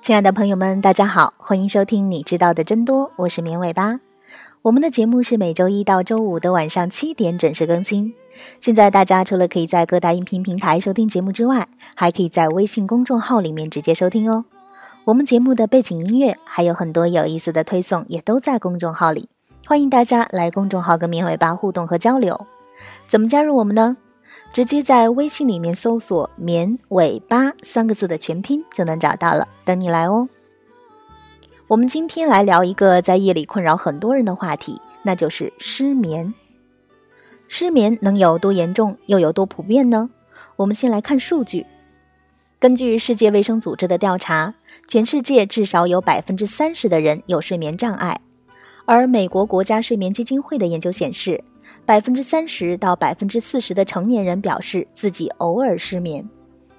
亲爱的朋友们，大家好，欢迎收听《你知道的真多》，我是绵尾巴。我们的节目是每周一到周五的晚上七点准时更新。现在大家除了可以在各大音频平台收听节目之外，还可以在微信公众号里面直接收听哦。我们节目的背景音乐还有很多有意思的推送，也都在公众号里。欢迎大家来公众号跟绵尾巴互动和交流。怎么加入我们呢？直接在微信里面搜索“绵尾巴”三个字的全拼就能找到了，等你来哦。我们今天来聊一个在夜里困扰很多人的话题，那就是失眠。失眠能有多严重，又有多普遍呢？我们先来看数据。根据世界卫生组织的调查，全世界至少有百分之三十的人有睡眠障碍。而美国国家睡眠基金会的研究显示，百分之三十到百分之四十的成年人表示自己偶尔失眠，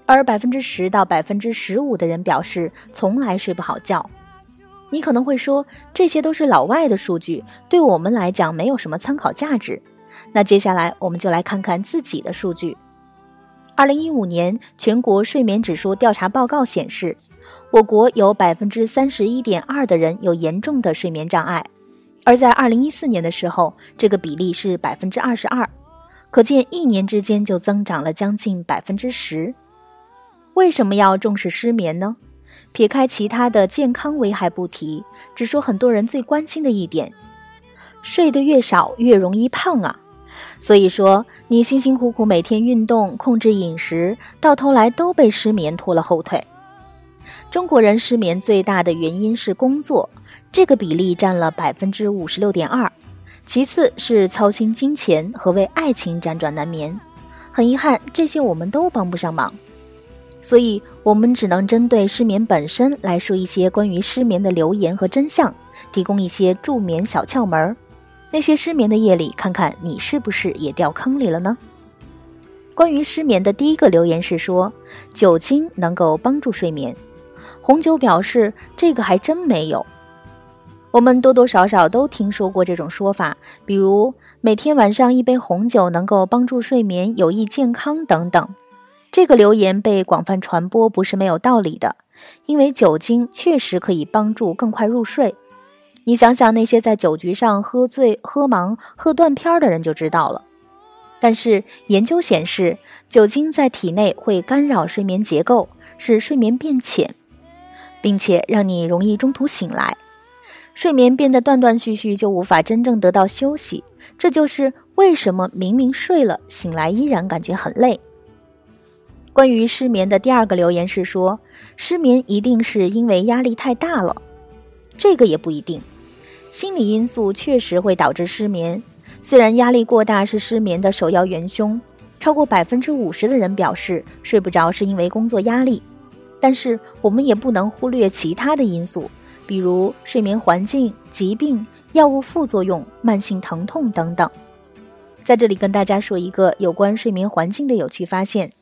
而百分之十到百分之十五的人表示从来睡不好觉。你可能会说，这些都是老外的数据，对我们来讲没有什么参考价值。那接下来我们就来看看自己的数据。二零一五年全国睡眠指数调查报告显示，我国有百分之三十一点二的人有严重的睡眠障碍。而在二零一四年的时候，这个比例是百分之二十二，可见一年之间就增长了将近百分之十。为什么要重视失眠呢？撇开其他的健康危害不提，只说很多人最关心的一点：睡得越少越容易胖啊。所以说，你辛辛苦苦每天运动、控制饮食，到头来都被失眠拖了后腿。中国人失眠最大的原因是工作。这个比例占了百分之五十六点二，其次是操心金钱和为爱情辗转难眠。很遗憾，这些我们都帮不上忙，所以我们只能针对失眠本身来说一些关于失眠的留言和真相，提供一些助眠小窍门。那些失眠的夜里，看看你是不是也掉坑里了呢？关于失眠的第一个留言是说，酒精能够帮助睡眠。红酒表示这个还真没有。我们多多少少都听说过这种说法，比如每天晚上一杯红酒能够帮助睡眠、有益健康等等。这个留言被广泛传播不是没有道理的，因为酒精确实可以帮助更快入睡。你想想那些在酒局上喝醉、喝忙、喝断片的人就知道了。但是研究显示，酒精在体内会干扰睡眠结构，使睡眠变浅，并且让你容易中途醒来。睡眠变得断断续续，就无法真正得到休息。这就是为什么明明睡了，醒来依然感觉很累。关于失眠的第二个留言是说，失眠一定是因为压力太大了。这个也不一定，心理因素确实会导致失眠。虽然压力过大是失眠的首要元凶，超过百分之五十的人表示睡不着是因为工作压力，但是我们也不能忽略其他的因素。比如睡眠环境、疾病、药物副作用、慢性疼痛等等。在这里跟大家说一个有关睡眠环境的有趣发现：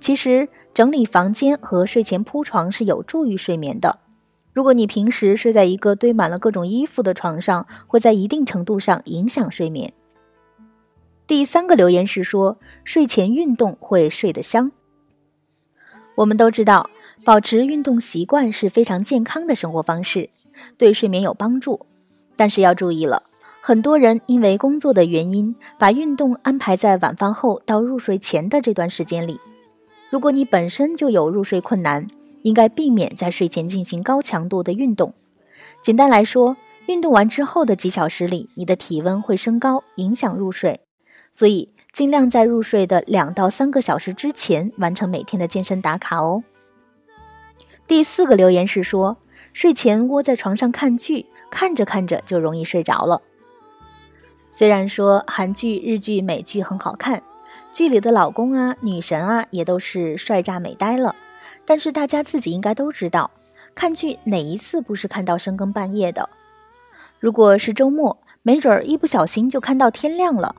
其实整理房间和睡前铺床是有助于睡眠的。如果你平时睡在一个堆满了各种衣服的床上，会在一定程度上影响睡眠。第三个留言是说，睡前运动会睡得香。我们都知道。保持运动习惯是非常健康的生活方式，对睡眠有帮助。但是要注意了，很多人因为工作的原因，把运动安排在晚饭后到入睡前的这段时间里。如果你本身就有入睡困难，应该避免在睡前进行高强度的运动。简单来说，运动完之后的几小时里，你的体温会升高，影响入睡。所以，尽量在入睡的两到三个小时之前完成每天的健身打卡哦。第四个留言是说，睡前窝在床上看剧，看着看着就容易睡着了。虽然说韩剧、日剧、美剧很好看，剧里的老公啊、女神啊也都是帅炸美呆了，但是大家自己应该都知道，看剧哪一次不是看到深更半夜的？如果是周末，没准儿一不小心就看到天亮了。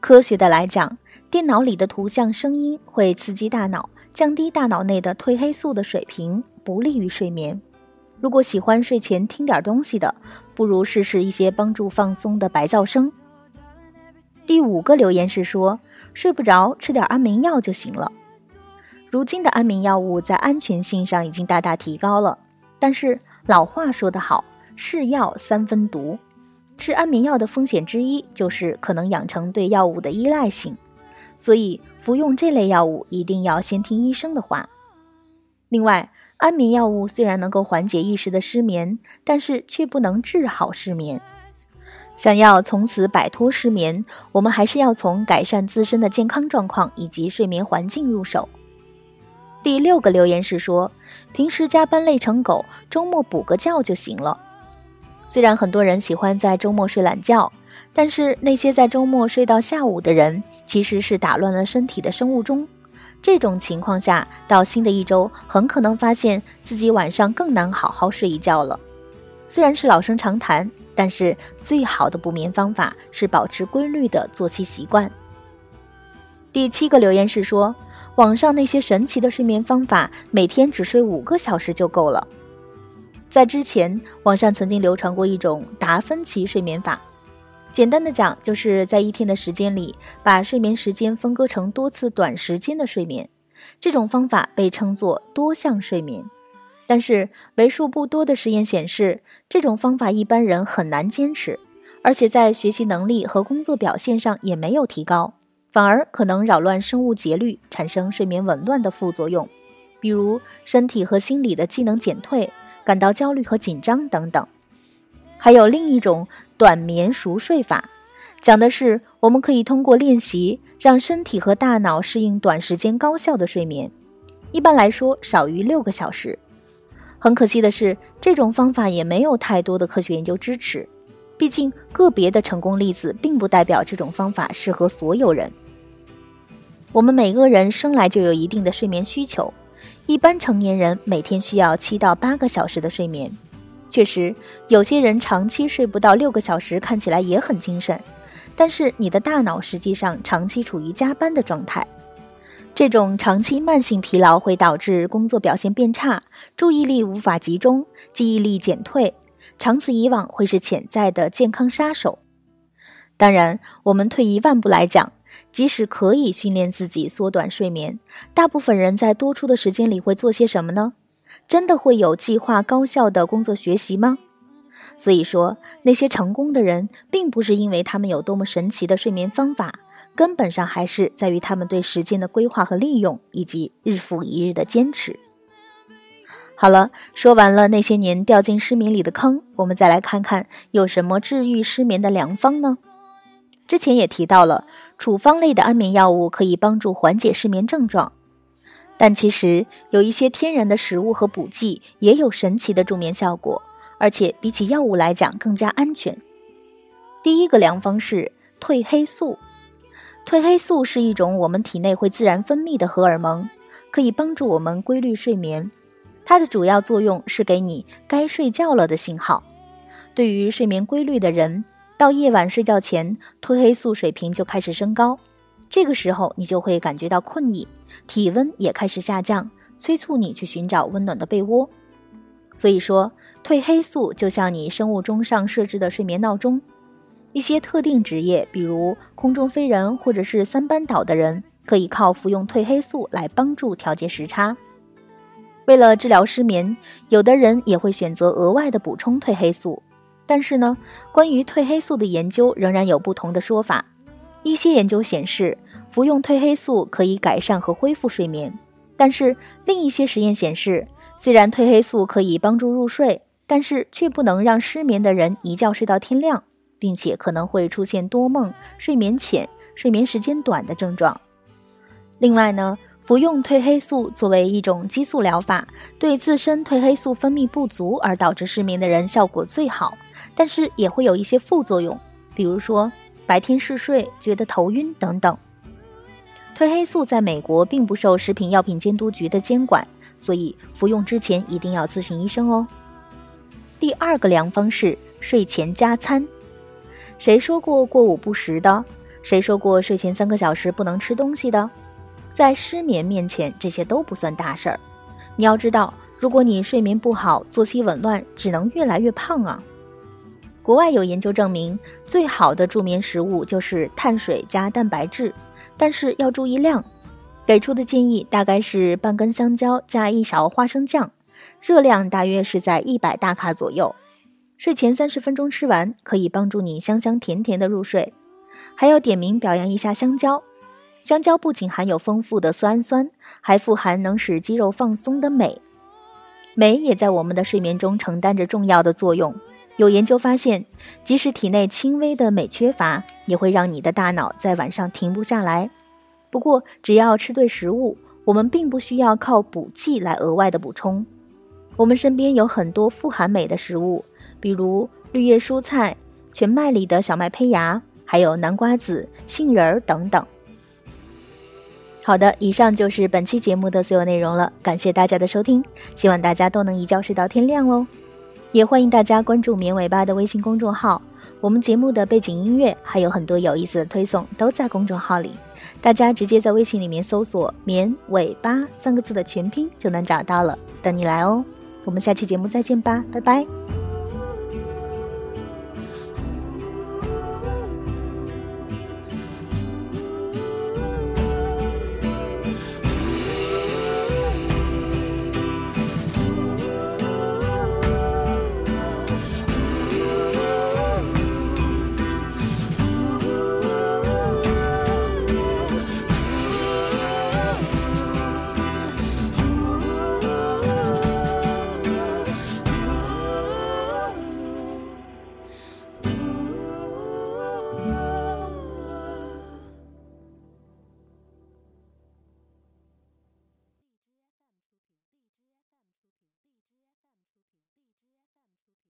科学的来讲，电脑里的图像、声音会刺激大脑。降低大脑内的褪黑素的水平，不利于睡眠。如果喜欢睡前听点东西的，不如试试一些帮助放松的白噪声。第五个留言是说，睡不着吃点安眠药就行了。如今的安眠药物在安全性上已经大大提高了，但是老话说得好，是药三分毒。吃安眠药的风险之一就是可能养成对药物的依赖性，所以服用这类药物一定要先听医生的话。另外，安眠药物虽然能够缓解一时的失眠，但是却不能治好失眠。想要从此摆脱失眠，我们还是要从改善自身的健康状况以及睡眠环境入手。第六个留言是说，平时加班累成狗，周末补个觉就行了。虽然很多人喜欢在周末睡懒觉，但是那些在周末睡到下午的人，其实是打乱了身体的生物钟。这种情况下，到新的一周，很可能发现自己晚上更难好好睡一觉了。虽然是老生常谈，但是最好的补眠方法是保持规律的作息习惯。第七个留言是说，网上那些神奇的睡眠方法，每天只睡五个小时就够了。在之前，网上曾经流传过一种达芬奇睡眠法。简单的讲，就是在一天的时间里，把睡眠时间分割成多次短时间的睡眠。这种方法被称作多项睡眠。但是为数不多的实验显示，这种方法一般人很难坚持，而且在学习能力和工作表现上也没有提高，反而可能扰乱生物节律，产生睡眠紊乱的副作用，比如身体和心理的机能减退，感到焦虑和紧张等等。还有另一种短眠熟睡法，讲的是我们可以通过练习让身体和大脑适应短时间高效的睡眠，一般来说少于六个小时。很可惜的是，这种方法也没有太多的科学研究支持，毕竟个别的成功例子并不代表这种方法适合所有人。我们每个人生来就有一定的睡眠需求，一般成年人每天需要七到八个小时的睡眠。确实，有些人长期睡不到六个小时，看起来也很精神，但是你的大脑实际上长期处于加班的状态。这种长期慢性疲劳会导致工作表现变差，注意力无法集中，记忆力减退，长此以往会是潜在的健康杀手。当然，我们退一万步来讲，即使可以训练自己缩短睡眠，大部分人在多出的时间里会做些什么呢？真的会有计划高效的工作学习吗？所以说，那些成功的人，并不是因为他们有多么神奇的睡眠方法，根本上还是在于他们对时间的规划和利用，以及日复一日的坚持。好了，说完了那些年掉进失眠里的坑，我们再来看看有什么治愈失眠的良方呢？之前也提到了，处方类的安眠药物可以帮助缓解失眠症状。但其实有一些天然的食物和补剂也有神奇的助眠效果，而且比起药物来讲更加安全。第一个良方是褪黑素。褪黑素是一种我们体内会自然分泌的荷尔蒙，可以帮助我们规律睡眠。它的主要作用是给你该睡觉了的信号。对于睡眠规律的人，到夜晚睡觉前，褪黑素水平就开始升高。这个时候，你就会感觉到困意，体温也开始下降，催促你去寻找温暖的被窝。所以说，褪黑素就像你生物钟上设置的睡眠闹钟。一些特定职业，比如空中飞人或者是三班倒的人，可以靠服用褪黑素来帮助调节时差。为了治疗失眠，有的人也会选择额外的补充褪黑素。但是呢，关于褪黑素的研究仍然有不同的说法。一些研究显示，服用褪黑素可以改善和恢复睡眠，但是另一些实验显示，虽然褪黑素可以帮助入睡，但是却不能让失眠的人一觉睡到天亮，并且可能会出现多梦、睡眠浅、睡眠时间短的症状。另外呢，服用褪黑素作为一种激素疗法，对自身褪黑素分泌不足而导致失眠的人效果最好，但是也会有一些副作用，比如说。白天嗜睡、觉得头晕等等。褪黑素在美国并不受食品药品监督局的监管，所以服用之前一定要咨询医生哦。第二个良方是睡前加餐。谁说过过午不食的？谁说过睡前三个小时不能吃东西的？在失眠面前，这些都不算大事儿。你要知道，如果你睡眠不好、作息紊乱，只能越来越胖啊。国外有研究证明，最好的助眠食物就是碳水加蛋白质，但是要注意量。给出的建议大概是半根香蕉加一勺花生酱，热量大约是在一百大卡左右。睡前三十分钟吃完，可以帮助你香香甜甜的入睡。还要点名表扬一下香蕉，香蕉不仅含有丰富的色氨酸，还富含能使肌肉放松的镁，镁也在我们的睡眠中承担着重要的作用。有研究发现，即使体内轻微的镁缺乏，也会让你的大脑在晚上停不下来。不过，只要吃对食物，我们并不需要靠补剂来额外的补充。我们身边有很多富含镁的食物，比如绿叶蔬菜、全麦里的小麦胚芽，还有南瓜子、杏仁儿等等。好的，以上就是本期节目的所有内容了，感谢大家的收听，希望大家都能一觉睡到天亮哦。也欢迎大家关注“绵尾巴”的微信公众号，我们节目的背景音乐还有很多有意思的推送都在公众号里。大家直接在微信里面搜索“绵尾巴”三个字的全拼就能找到了，等你来哦。我们下期节目再见吧，拜拜。